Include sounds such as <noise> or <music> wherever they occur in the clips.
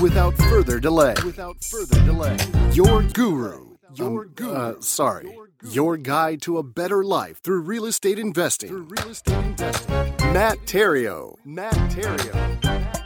without further delay. Without further delay. Your guru. Your um, guru. Uh, sorry. Your guide to a better life through real estate investing. Through real estate investing. Matt Theriault. Matt Theriault.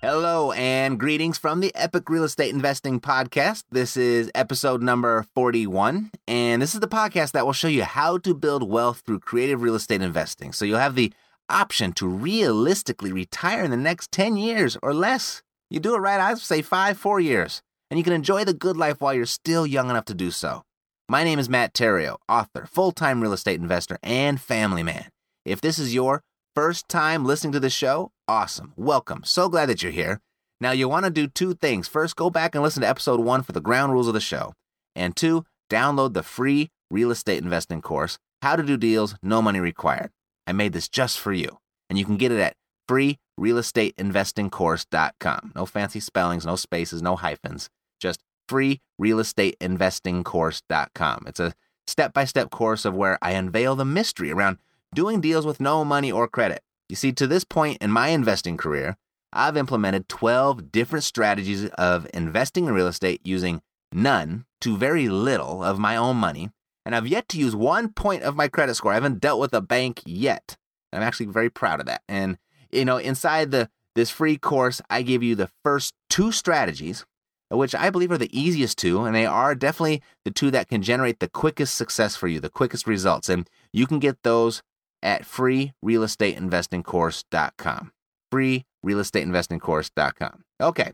Hello and greetings from the Epic Real Estate Investing Podcast. This is episode number 41, and this is the podcast that will show you how to build wealth through creative real estate investing. So you'll have the option to realistically retire in the next 10 years or less. You do it right, I'd say five, four years, and you can enjoy the good life while you're still young enough to do so. My name is Matt Theriault, author, full time real estate investor, and family man. If this is your First time listening to the show? Awesome. Welcome. So glad that you're here. Now, you want to do two things. First, go back and listen to episode one for the ground rules of the show. And two, download the free real estate investing course, How to Do Deals, No Money Required. I made this just for you. And you can get it at freerealestateinvestingcourse.com. No fancy spellings, no spaces, no hyphens. Just freerealestateinvestingcourse.com. It's a step by step course of where I unveil the mystery around doing deals with no money or credit. You see, to this point in my investing career, I've implemented 12 different strategies of investing in real estate using none to very little of my own money, and I've yet to use one point of my credit score. I haven't dealt with a bank yet. And I'm actually very proud of that. And you know, inside the this free course, I give you the first two strategies, which I believe are the easiest two, and they are definitely the two that can generate the quickest success for you, the quickest results. And you can get those at freerealestateinvestingcourse.com. Freerealestateinvestingcourse.com. Okay.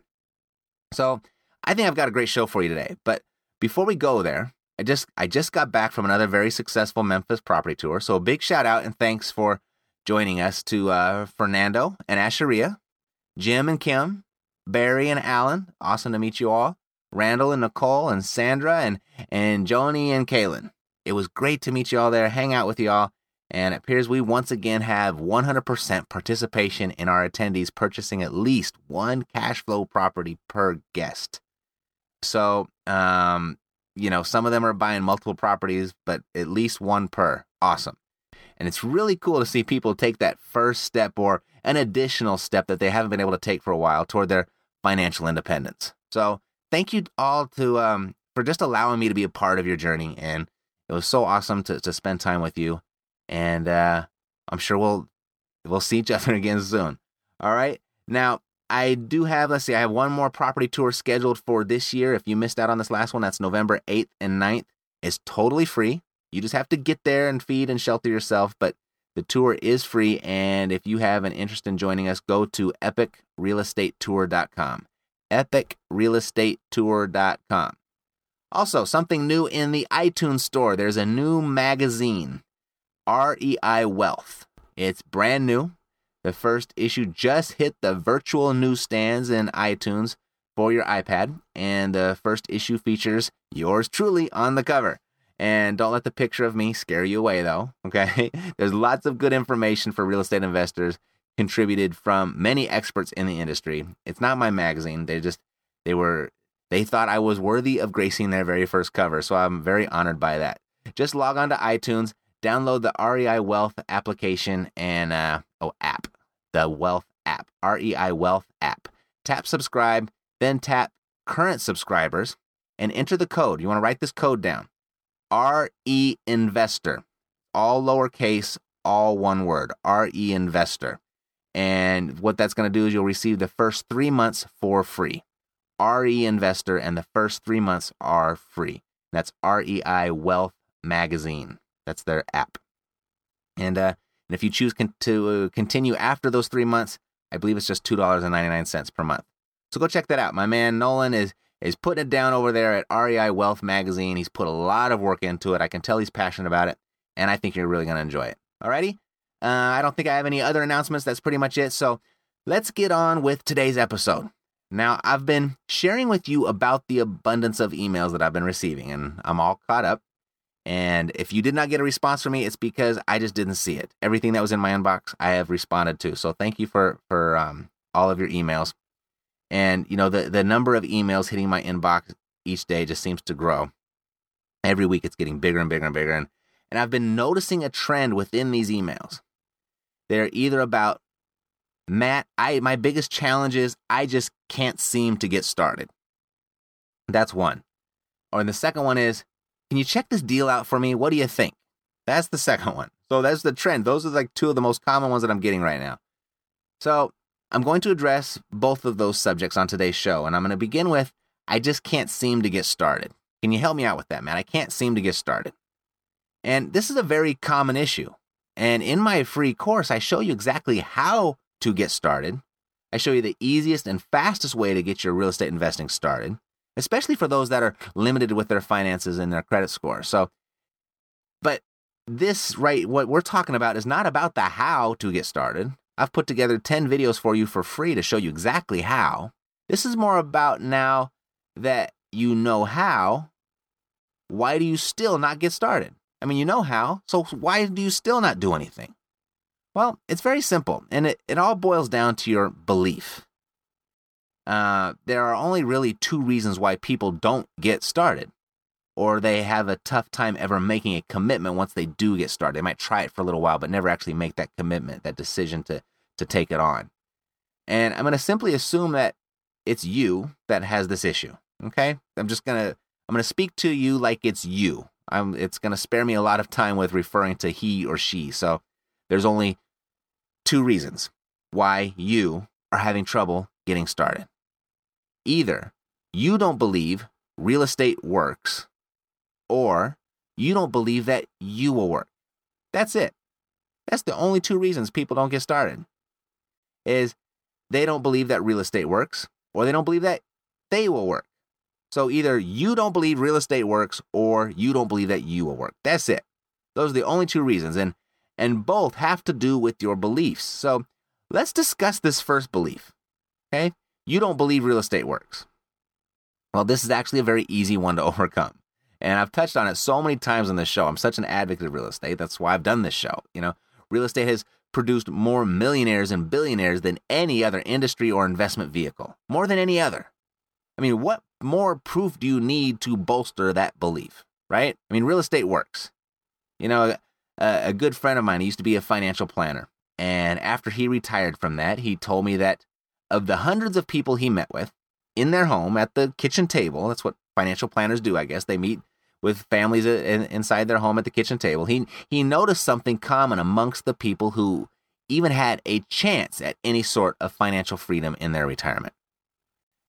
So I think I've got a great show for you today. But before we go there, I just I just got back from another very successful Memphis property tour. So a big shout out and thanks for joining us to uh, Fernando and Asheria, Jim and Kim, Barry and Alan. Awesome to meet you all. Randall and Nicole and Sandra and and Joni and Kaylin. It was great to meet you all there, hang out with you all, and it appears we once again have 100% participation in our attendees purchasing at least one cash flow property per guest. So, um, you know, some of them are buying multiple properties, but at least one per. Awesome. And it's really cool to see people take that first step or an additional step that they haven't been able to take for a while toward their financial independence. So, thank you all to um, for just allowing me to be a part of your journey. And it was so awesome to, to spend time with you and uh, I'm sure we'll we'll see each <laughs> other again soon. All right. Now I do have let's see, I have one more property tour scheduled for this year. If you missed out on this last one, that's November 8th and 9th. It's totally free. You just have to get there and feed and shelter yourself, but the tour is free. And if you have an interest in joining us, go to epicrealestatetour.com. Epicrealestatetour.com. Also, something new in the iTunes store. There's a new magazine. REI Wealth. It's brand new. The first issue just hit the virtual newsstands and iTunes for your iPad, and the first issue features yours truly on the cover. And don't let the picture of me scare you away, though. <laughs> Okay, there's lots of good information for real estate investors contributed from many experts in the industry. It's not my magazine. They just they were they thought I was worthy of gracing their very first cover, so I'm very honored by that. Just log on to iTunes, download the REI Wealth application and uh, oh app, the Wealth app, REI Wealth app. Tap subscribe, then tap current subscribers and enter the code. You want to write this code down. RE Investor, all lowercase, all one word. RE Investor. And what that's going to do is you'll receive the first three months for free. RE Investor, and the first three months are free. That's REI Wealth Magazine. That's their app. And uh, and if you choose con- to uh, continue after those three months, I believe it's just two dollars and ninety nine cents per month. So go check that out. My man Nolan is is putting it down over there at REI Wealth Magazine. He's put a lot of work into it. I can tell he's passionate about it, and I think you're really going to enjoy it. Alrighty. Uh, I don't think I have any other announcements. That's pretty much it. So let's get on with today's episode. Now, I've been sharing with you about the abundance of emails that I've been receiving, and I'm all caught up. And if you did not get a response from me, it's because I just didn't see it. Everything that was in my inbox, I have responded to. So thank you for for um, all of your emails. And you know the the number of emails hitting my inbox each day just seems to grow. Every week, it's getting bigger and bigger and bigger. And and I've been noticing a trend within these emails. They're either about Matt, I my biggest challenge is I just can't seem to get started. That's one. Or the second one is, can you check this deal out for me? What do you think? That's the second one. So that's the trend. Those are like two of the most common ones that I'm getting right now. So I'm going to address both of those subjects on today's show. And I'm going to begin with I just can't seem to get started. Can you help me out with that, man? I can't seem to get started. And this is a very common issue. And in my free course, I show you exactly how to get started. I show you the easiest and fastest way to get your real estate investing started, especially for those that are limited with their finances and their credit score. So, but this, right, what we're talking about is not about the how to get started. I've put together 10 videos for you for free to show you exactly how. This is more about now that you know how, why do you still not get started? I mean, you know how, so why do you still not do anything? Well, it's very simple, and it, it all boils down to your belief. Uh, there are only really two reasons why people don't get started, or they have a tough time ever making a commitment once they do get started. They might try it for a little while, but never actually make that commitment, that decision to, to take it on. And I'm going to simply assume that it's you that has this issue. Okay? I'm just going to I'm going to speak to you like it's you. I'm, it's going to spare me a lot of time with referring to he or she. So there's only two reasons why you are having trouble getting started. Either you don't believe real estate works, or you don't believe that you will work. That's it. That's the only two reasons people don't get started. Is they don't believe that real estate works, or they don't believe that they will work. So either you don't believe real estate works or you don't believe that you will work. That's it. Those are the only two reasons. And and both have to do with your beliefs. So let's discuss this first belief. Okay? You don't believe real estate works. Well, this is actually a very easy one to <laughs> overcome. And I've touched on it so many times on this show. I'm such an advocate of real estate. That's why I've done this show. You know, real estate has produced more millionaires and billionaires than any other industry or investment vehicle, more than any other. I mean, what more proof do you need to bolster that belief, right? I mean, real estate works. You know, a, a good friend of mine, used to be a financial planner. And after he retired from that, he told me that of the hundreds of people he met with in their home at the kitchen table, that's what financial planners do, I guess. They meet with families inside their home at the kitchen table. He, he noticed something common amongst the people who even had a chance at any sort of financial freedom in their retirement.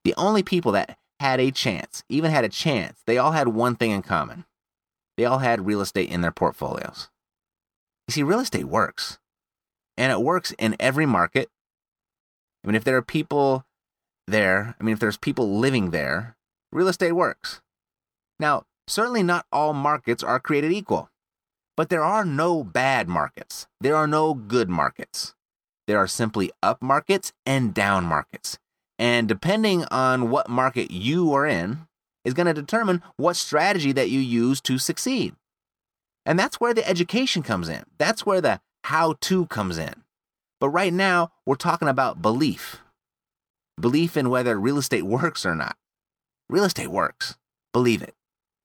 The only people that had a chance, even had a chance, they all had one thing in common. They all had real estate in their portfolios. You see, real estate works. And it works in every market. I mean, if there are people there, I mean, if there's people living there, real estate works. Now, certainly not all markets are created equal, but there are no bad markets. There are no good markets. There are simply up markets and down markets. And depending on what market you are in, is going to determine what strategy that you use to succeed. And that's where the education comes in. That's where the how to comes in. But right now, we're talking about belief belief in whether real estate works or not. Real estate works. Believe it.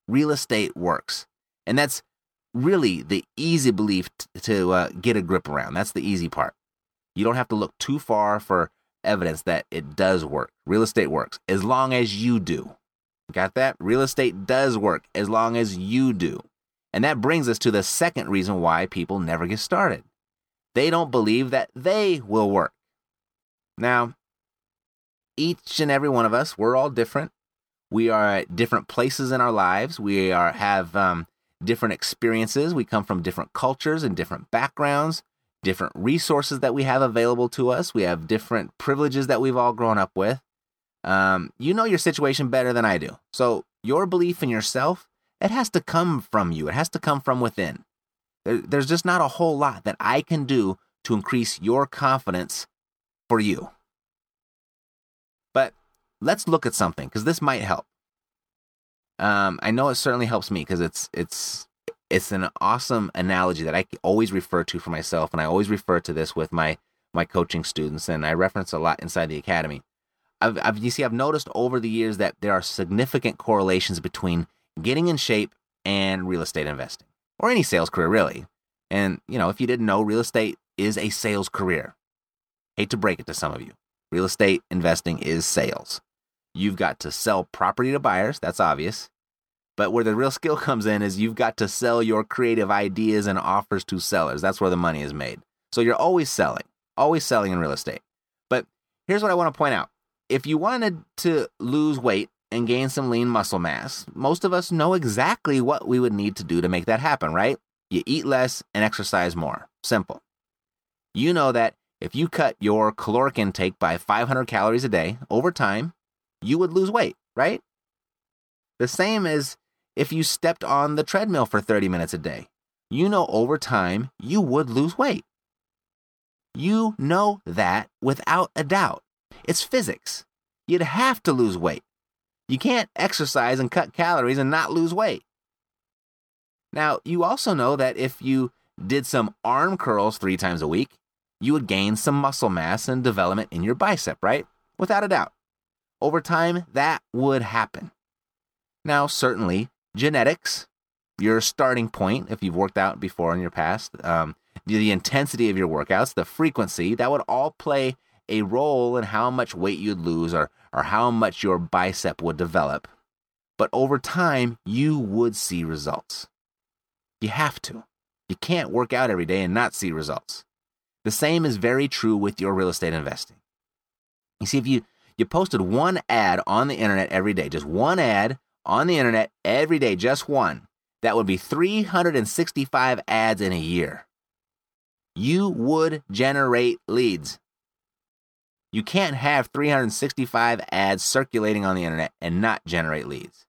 Real estate works. And that's really the easy belief t- to uh, get a grip around. That's the easy part. You don't have to look too far for evidence that it does work. Real estate works as long as you do. Got that? Real estate does work as long as you do. And that brings us to the second reason why people never get started. They don't believe that they will work. Now, each and every one of us, we're all different. We are at different places in our lives. We are have um, different experiences. We come from different cultures and different backgrounds different resources that we have available to us. We have different privileges that we've all grown up with. Um, you know your situation better than I do. So your belief in yourself, it has to come from you. It has to come from within. There, there's just not a whole lot that I can do to increase your confidence for you. But let's look at something because this might help. Um, I know it certainly helps me because it's it's it's an awesome analogy that I always refer to for myself, and I always refer to this with my my coaching students, and I reference a lot inside the academy. I've, I've, you see, I've noticed over the years that there are significant correlations between getting in shape and real estate investing, or any sales career, really. And you know, if you didn't know, real estate is a sales career. Hate to break it to some of you. Real estate investing is sales. You've got to sell property to buyers, that's obvious. But where the real skill <laughs> comes in is you've got to sell your creative ideas and offers to sellers. That's where the money is made. So you're always selling, always selling in real estate. But here's what I want to point out. If you wanted to lose weight and gain some lean muscle mass, most of us know exactly what we would need to do to make that happen, right? You eat less and exercise more. Simple. You know that if you cut your caloric intake by 500 calories a day over time, you would lose weight, right? The same as if you stepped on the treadmill for 30 minutes a day. You know over time you would lose weight. You know that without a doubt. It's physics. You'd have to lose weight. You can't exercise and cut calories and not lose weight. Now, you also know that if you did some arm curls three times a week, you would gain some muscle mass and development in your bicep, right? Without a doubt. Over time, that would happen. Now, certainly, genetics, your starting point, if you've worked out before in your past, um, the intensity of your workouts, the frequency, that would all play a role in how much weight you'd lose or, or how much your bicep would develop. But over time, you would see results. You have to. You can't work out every day and not see results. The same is very true with your real estate investing. You see, if you, you posted one ad on the internet every day, just one ad on the internet every day, just one, that would be 365 ads in a year. You would generate leads. You can't have 365 ads circulating on the internet and not generate leads.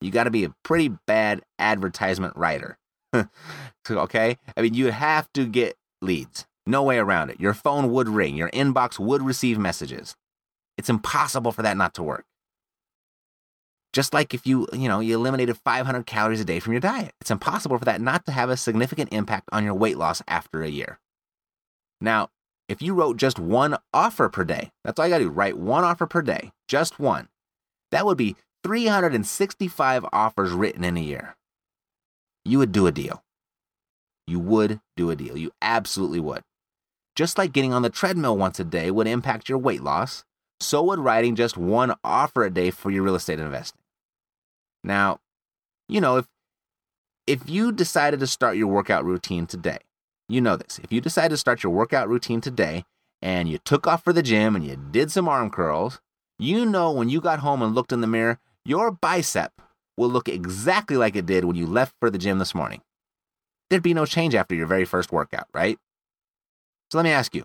You got to be a pretty bad advertisement writer. <laughs> okay? I mean, you have to get leads. No way around it. Your phone would ring, your inbox would receive messages. It's impossible for that not to work. Just like if you, you know, you eliminated 500 calories a day from your diet. It's impossible for that not to have a significant impact on your weight loss after a year. Now, if you wrote just one offer per day, that's all you got to do, write one offer per day, just one. That would be 365 offers written in a year. You would do a deal. You would do a deal. You absolutely would. Just like getting on the treadmill once a day would impact your weight loss, so would writing just one offer a day for your real estate investing. Now, you know, if if you decided to start your workout routine today, you know this. If you decide to start your workout routine today and you took off for the gym and you did some arm curls, you know when you got home and looked in the mirror, your bicep will look exactly like it did when you left for the gym this morning. There'd be no change after your very first workout, right? So let me ask you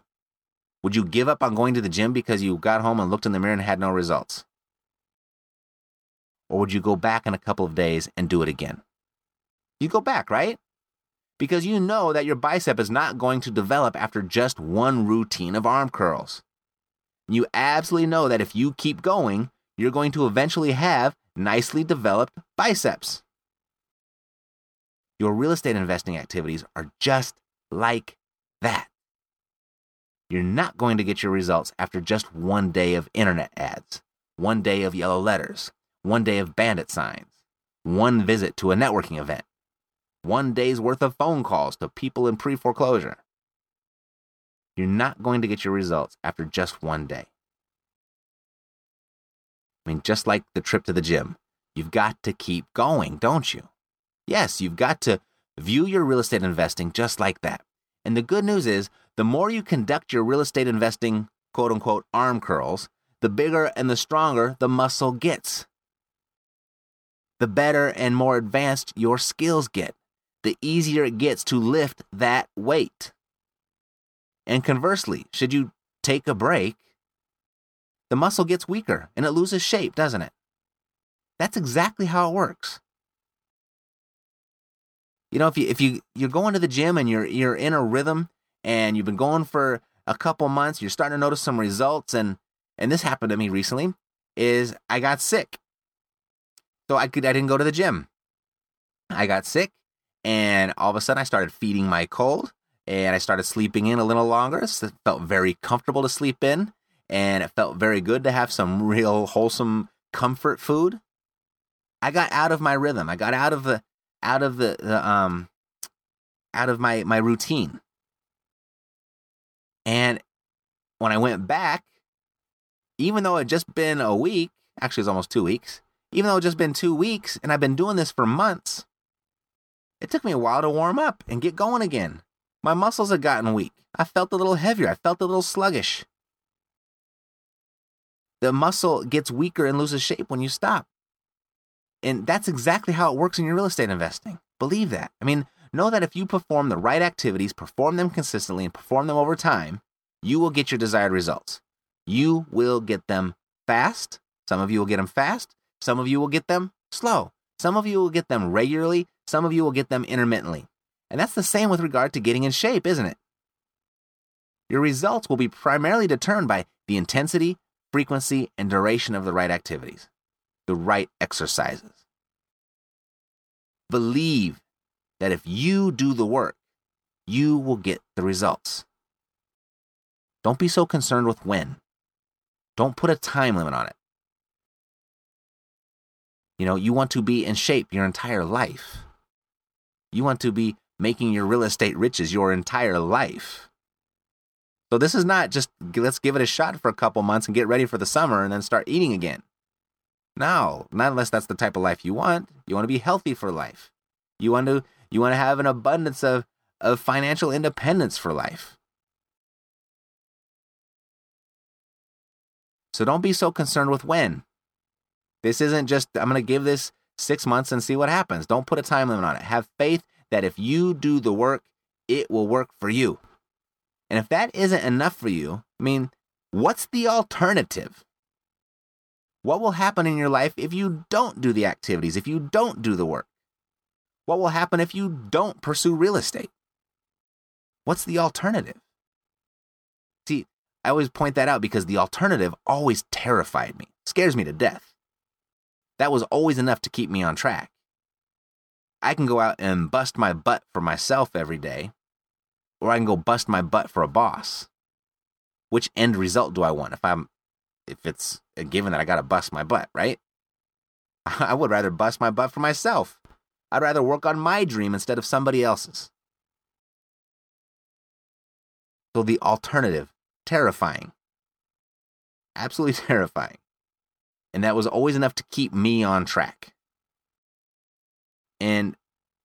would you give up on going to the gym because you got home and looked in the mirror and had no results? Or would you go back in a couple of days and do it again? You go back, right? Because you know that your bicep is not going to develop after just one routine of arm curls. You absolutely know that if you keep going, you're going to eventually have nicely developed biceps. Your real estate investing activities are just like that. You're not going to get your results after just one day of internet ads, one day of yellow letters, one day of bandit signs, one visit to a networking event, one day's worth of phone calls to people in pre foreclosure. You're not going to get your results after just one day. I mean, just like the trip to the gym, you've got to keep going, don't you? Yes, you've got to view your real estate investing just like that. And the good news is, the more you conduct your real estate investing, quote unquote, arm curls, the bigger and the stronger the muscle gets. The better and more advanced your skills get, the easier it gets to lift that weight. And conversely, should you take a break, the muscle gets weaker and it loses shape, doesn't it? That's exactly how it works you know, if you if you you're going to the gym and you're you're in a rhythm and you've been going for a couple months, you're starting to notice some results and and this happened to me recently is I got sick. So I could I didn't go to the gym. I got sick and all of a sudden I started feeding my cold and I started sleeping in a little longer. So it felt very comfortable to sleep in and it felt very good to have some real wholesome comfort food. I got out of my rhythm. I got out of the out of the, the um out of my my routine. And when I went back, even though it just been a week, actually, it's almost two weeks, even though it just been two weeks and I've been doing this for months, it took me a while to warm up and get going again. My muscles had gotten weak. I felt a little heavier. I felt a little sluggish. The muscle gets weaker and loses shape when you stop. And that's exactly how it works in your real estate investing. Believe that. I mean, know that if you perform the right activities, perform them consistently, and perform them over time, you will get your desired results. You will get them fast. Some of you will get them fast. Some of you will get them slow. Some of you will get them regularly. Some of you will get them intermittently. And that's the same with regard to getting in shape, isn't it? Your results will be primarily determined by the intensity, frequency, and duration of the right activities, the right exercises. Believe that if you do the work, you will get the results. Don't be so concerned with when. Don't put a time limit on it. You know, you want to be in shape your entire life. You want to be making your real estate riches your entire life. So this is not just let's give it a shot for a couple months and get ready for the summer and then start eating again. No, not unless that's the type of life you want. You want to be healthy for life. You want to you want to have an abundance of of financial independence for life. So don't be so concerned with when. This isn't just, I'm going to give this six months and see what happens. Don't put a time limit on it. Have faith that if you do the work, it will work for you. And if that isn't enough for you, I mean, what's the alternative? What will happen in your life if you don't do the activities, if you don't do the work? What will happen if you don't pursue real estate? What's the alternative? See, I always point that out because the alternative always terrified me, scares me to death. That was always enough to keep me on track. I can go out and bust my butt for myself every day, or I can go bust my butt for a boss. Which end result do I want if I'm if it's a given that I got to bust my butt, right? <laughs> I would rather bust my butt for myself. I'd rather work on my dream instead of somebody else's. So the alternative terrifying. Absolutely <laughs> terrifying. And that was always enough to keep me on track. And,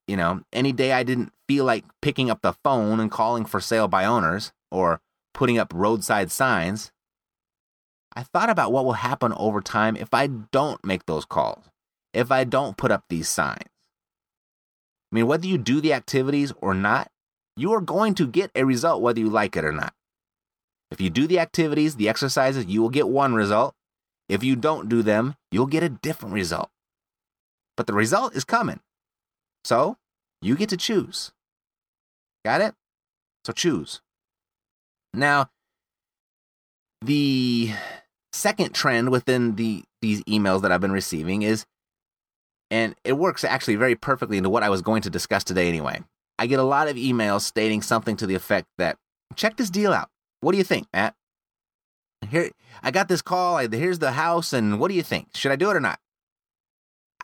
you know, any day I didn't feel like picking up the phone and calling for sale by owners or putting up roadside signs, I thought about what will happen over time if I don't make those calls, if I don't put up these signs. I mean, whether you do the activities or not, you are going to get a result whether you like it or not. If you do the activities, the exercises, you will get one result. If you don't do them, you'll get a different result. But the result is coming. So you get to choose. Got it? So choose. Now, the second trend within the these emails that I've been receiving is and it works actually very perfectly into what I was going to discuss today anyway. I get a lot of emails stating something to the effect that check this deal out. What do you think, Matt? Here, I got this call. Here's the house, and what do you think? Should I do it or not?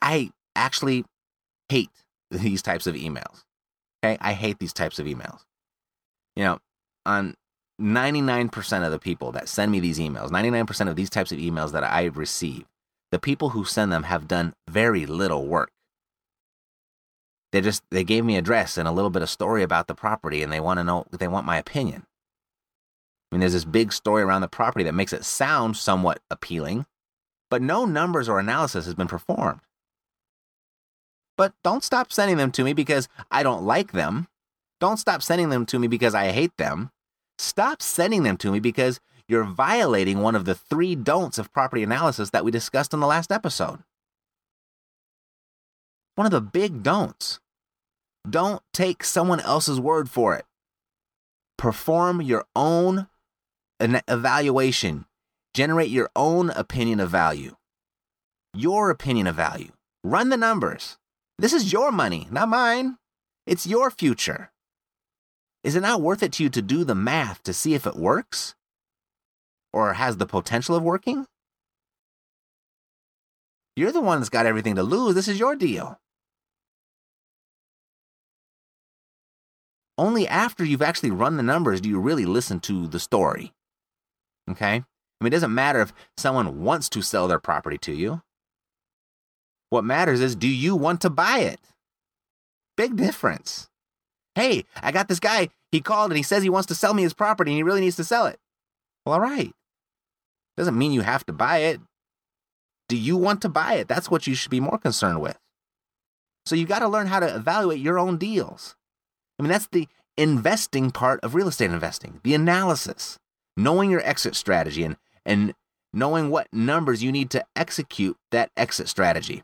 I actually hate <laughs> these types of emails. Okay, I hate these types of emails. You know, on 99% of the people that send me these emails, 99% of these types of emails that I receive, the people who send them have done very little work. They just they gave me address and a little bit of story about the property and they want to know they want my opinion. I mean, there's this big story around the property that makes it sound somewhat appealing, but no numbers or analysis has been performed. But don't stop sending them to me because I don't like them. Don't stop sending them to me because I hate them. Stop sending them to me because you're violating one of the three don'ts of property analysis that we discussed in the last episode. One of the big don'ts. Don't take someone else's word for it. Perform your own an evaluation. Generate your own opinion of value. Your opinion of value. Run the numbers. This is your money, not mine. It's your future. Is it not worth it to you to do the math to see if it works? Or has the potential of working? You're the one that's got everything to lose. This is your deal. Only after you've actually run the numbers do you really listen to the story. Okay? I mean, it doesn't matter if someone wants to sell their property to you. What matters is do you want to buy it? Big difference. Hey, I got this guy. He called and he says he wants to sell me his property and he really needs to sell it. Well, all right. Doesn't mean you have to buy it. Do you want to buy it? That's what you should be more concerned with. So you got to learn how to evaluate your own deals. I mean, that's the investing part of real estate investing, the analysis, knowing your exit strategy and, and knowing what numbers you need to execute that exit strategy,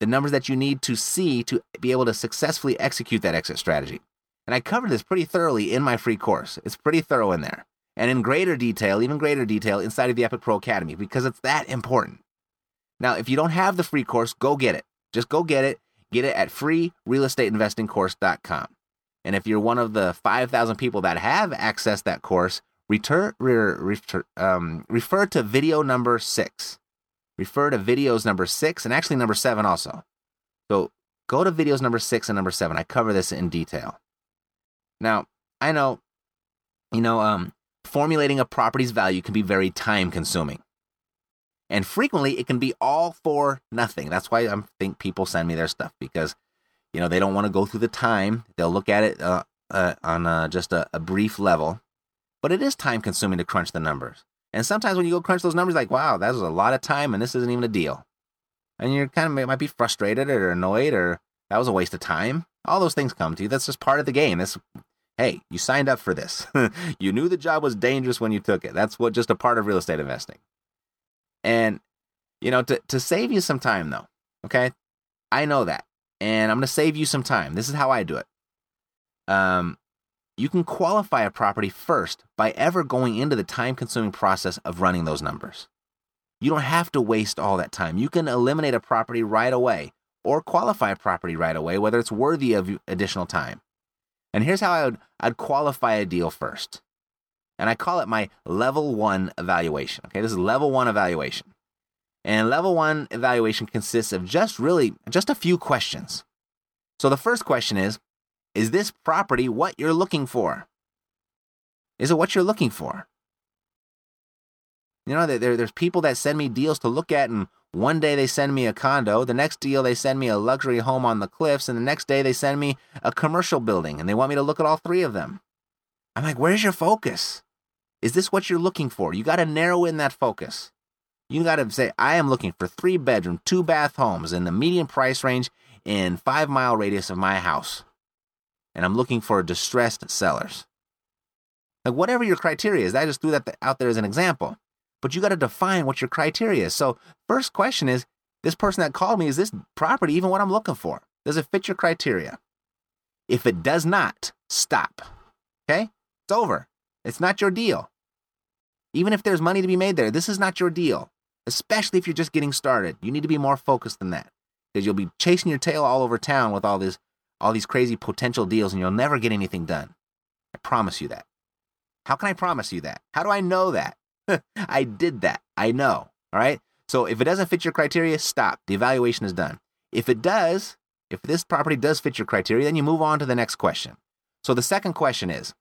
the numbers that you need to see to be able to successfully execute that exit strategy. And I covered this pretty thoroughly in my free course. It's pretty thorough in there. And in greater detail, even greater detail, inside of the Epic Pro Academy because it's that important. Now, if you don't have the free course, go get it. Just go get it. Get it at freerealestateinvestingcourse.com. And if you're one of the 5,000 people that have accessed that course, return, refer, um, refer to video number six. Refer to videos number six and actually number seven also. So go to videos number six and number seven. I cover this in detail. Now, I know, you know, um, formulating a property's value can be very time consuming. And frequently it can be all for nothing. That's why I think people send me their stuff because you know they don't want to go through the time they'll look at it uh, uh, on uh, just a, a, brief level but it is time consuming to crunch the numbers. And sometimes when you go crunch those numbers like wow that was a lot of time and this isn't even a deal. And you're kind of might be frustrated or annoyed or that was a waste of time. All those things come to you. That's just part of the game. This hey you signed up for this. <laughs> You knew the job was dangerous when you took it. That's what just a part of real estate investing. And you know to, to save you some time though okay? I know that. And I'm to save you some time. This is how I do it. Um, you can qualify a property first by ever going into the time consuming process of running those numbers. You don't have to waste all that time. You can eliminate a property right away or qualify a property right away, whether it's worthy of additional time. And here's how I would I'd qualify a deal first. And I call it my level one evaluation. Okay, this is level one evaluation. And level one evaluation consists of just really just a few questions. So the first question is Is this property what you're looking for? Is it what you're looking for? You know, there, there's people that send me deals to look at, and one day they send me a condo, the next deal they send me a luxury home on the cliffs, and the next day they send me a commercial building, and they want me to look at all three of them. I'm like, where's your focus? Is this what you're looking for? You got to narrow in that focus. You got to say, I am looking for three bedroom, two bath homes in the median price range in five mile radius of my house. And I'm looking for distressed sellers. Like, whatever your criteria is, I just threw that out there as an example. But you got to define what your criteria is. So, first question is this person that called me, is this property even what I'm looking for? Does it fit your criteria? If it does not, stop. Okay? It's over. It's not your deal. Even if there's money to be made there, this is not your deal especially if you're just getting started. You need to be more focused than that because you'll be chasing your tail all over town with all this all these crazy potential deals and you'll never get anything done. I promise you that. How can I promise you that? How do I know that? <laughs> I did that. I know. All right? So if it doesn't fit your criteria, stop. The evaluation is done. If it does, if this property does fit your criteria, then you move on to the next question. So the second question is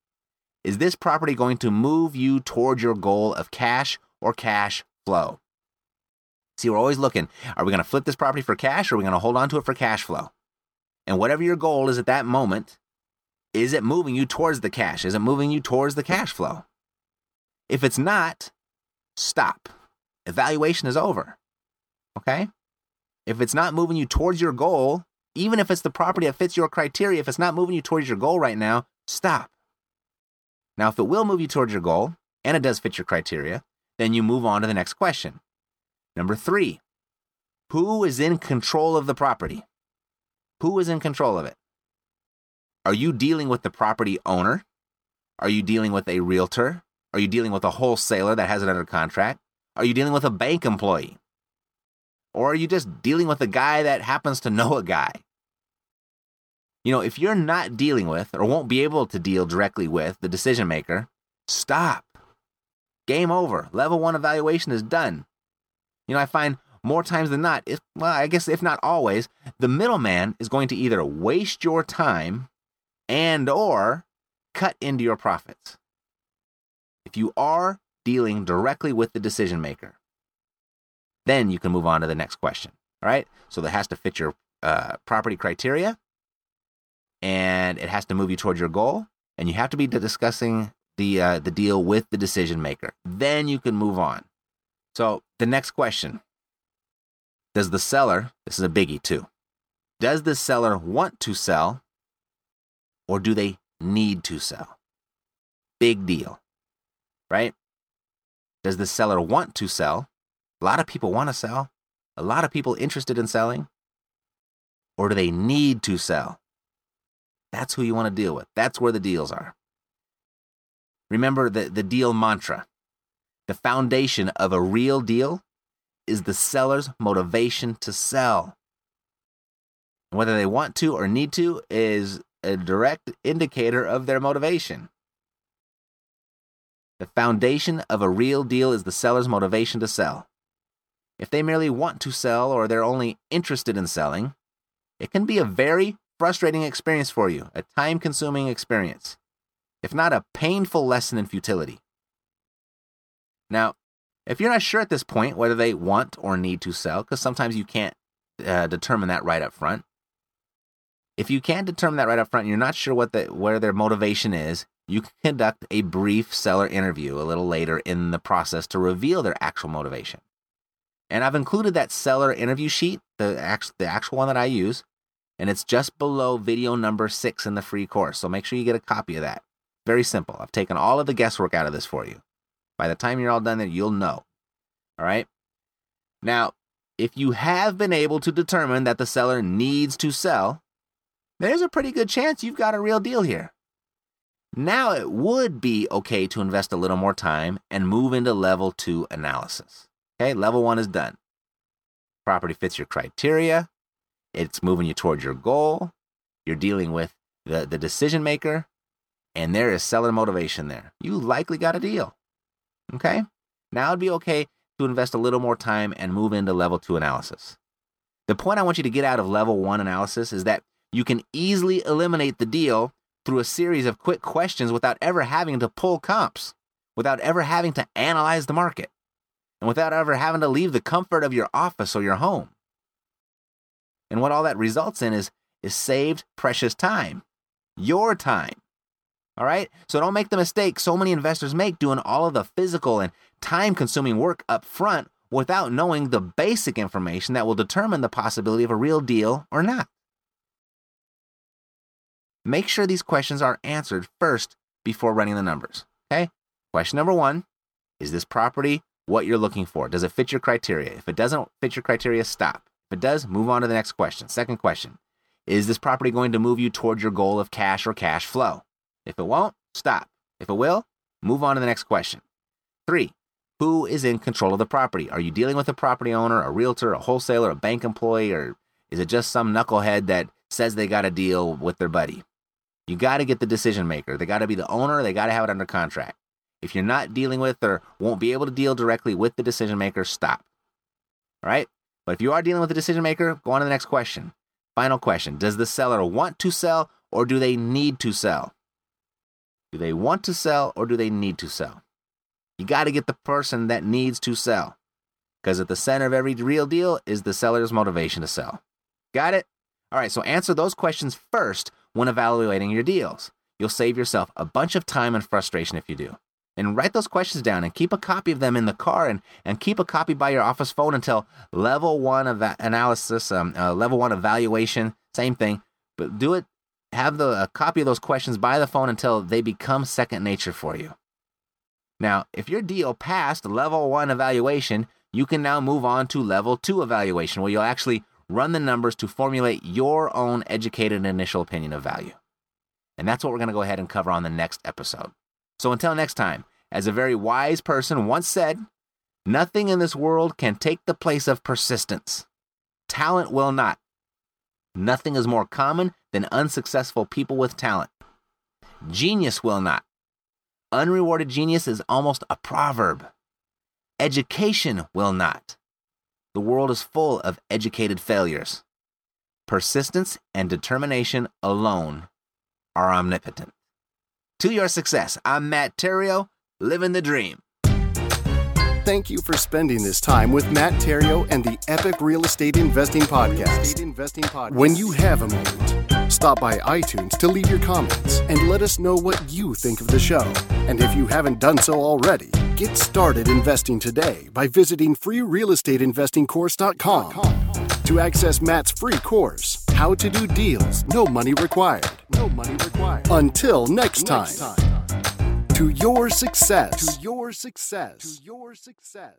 Is this property going to move you toward your goal of cash or cash flow? See, we're always looking. Are we going to flip this property for cash or are we going to hold on to it for cash flow? And whatever your goal is at that moment, is it moving you towards the cash? Is it moving you towards the cash flow? If it's not, stop. Evaluation is over. Okay? If it's not moving you towards your goal, even if it's the property that fits your criteria, if it's not moving you towards your goal right now, stop. Now, if it will move you towards your goal and it does fit your criteria, then you move on to the next question. Number three, who is in control of the property? Who is in control of it? Are you dealing with the property owner? Are you dealing with a realtor? Are you dealing with a wholesaler that has it under contract? Are you dealing with a bank employee? Or are you just dealing with a guy that happens to <laughs> know a guy? You know, if you're not dealing with or won't be able to deal directly with the decision maker, stop. Game over. Level one evaluation is done. You know, I find more times than not, if, well, I guess if not always, the middleman is going to either waste your time and or cut into your profits. If you are dealing directly with the decision maker. Then you can move on to the next question. All right. So that has to fit your uh, property criteria and it has to move you toward your goal. And you have to be discussing the, uh, the deal with the decision maker. Then you can move on. So the next question Does the seller, this is a biggie too, does the seller want to sell or do they need to sell? Big deal, right? Does the seller want to sell? A lot of people want to sell. A lot of people interested in selling. Or do they need to sell? That's who you want to deal with. That's where the deals are. Remember the, the deal mantra. The foundation of a real deal is the seller's motivation to sell. Whether they want to or need to is a direct indicator of their motivation. The foundation of a real deal is the seller's motivation to sell. If they merely want to sell or they're only interested in selling, it can be a very frustrating experience for you, a time consuming experience, if not a painful lesson in futility. Now, if you're not sure at this point whether they want or need to sell, because sometimes you can't uh, determine that right up front, if you can't determine that right up front, and you're not sure what the where their motivation is, you can conduct a brief seller interview a little later in the process to reveal their actual motivation. And I've included that seller interview sheet, the the actual one that I use, and it's just below video number six in the free course. So make sure you get a copy of that. Very simple. I've taken all of the guesswork out of this for you. By the time you're all done there, you'll know. All right. Now, if you have been able to determine that the seller needs to sell, there's a pretty good chance you've got a real deal here. Now it would be okay to invest a little more time and move into level two analysis. Okay, level one is done. Property fits your criteria, it's moving you towards your goal, you're dealing with the, the decision maker, and there is seller motivation there. You likely got a deal. Okay, now it'd be okay to invest a little more time and move into level two analysis. The point I want you to get out of level one analysis is that you can easily eliminate the deal through a series of quick questions without ever having to pull comps, without ever having to analyze the market, and without ever having to leave the comfort of your office or your home. And what all that results in is, is saved precious time, your time. All right? So don't make the mistake so many investors make doing all of the physical and time consuming work up front without knowing the basic information that will determine the possibility of a real deal or not. Make sure these questions are answered first before running the numbers. Okay? Question number one Is this property what you're looking for? Does it fit your criteria? If it doesn't fit your criteria, stop. If it does, move on to the next question. Second question Is this property going to move you toward your goal of cash or cash flow? If it won't, stop. If it will, move on to the next question. Three, who is in control of the property? Are you dealing with a property owner, a realtor, a wholesaler, a bank employee, or is it just some knucklehead that says they got a deal with their buddy? You got to get the decision maker. They got to be the owner. They got to have it under contract. If you're not dealing with or won't be able to deal directly with the decision maker, stop. All right? But if you are dealing with the decision maker, go on to the next question. Final question Does the seller want to sell or do they need to sell? Do they want to sell or do they need to sell? You got to get the person that needs to sell. Because at the center of every real deal is the seller's motivation to sell. Got it? All right, so answer those questions first when evaluating your deals. You'll save yourself a bunch of time and frustration if you do. And write those questions down and keep a copy of them in the car and, and keep a copy by your office phone until level one of that analysis, um, uh, level one evaluation, same thing. But do it, have the a copy of those questions by the phone until they become second nature for you. Now, if your deal passed level one evaluation, you can now move on to level two evaluation where you'll actually run the numbers to formulate your own educated initial opinion of value. And that's what we're going to go ahead and cover on the next episode. So until next time, as a very wise person once said, nothing in this world can take the place of persistence. Talent will not. Nothing is more common than unsuccessful people with talent. Genius will not. Unrewarded genius is almost a proverb. Education will not. The world is full of educated failures. Persistence and determination alone are omnipotent. To your success, I'm Matt Theriault, living the dream. Thank you for spending this time with Matt Theriault and the Epic Real Estate Investing Podcast. When you have a moment, stop by iTunes to leave your comments and let us know what you think of the show. And if you haven't done so already, get started investing today by visiting freerealestateinvestingcourse.com to access Matt's free course, How to Do Deals, No Money Required. No money required. Until next time. Next time. To your success. To your success. To your success.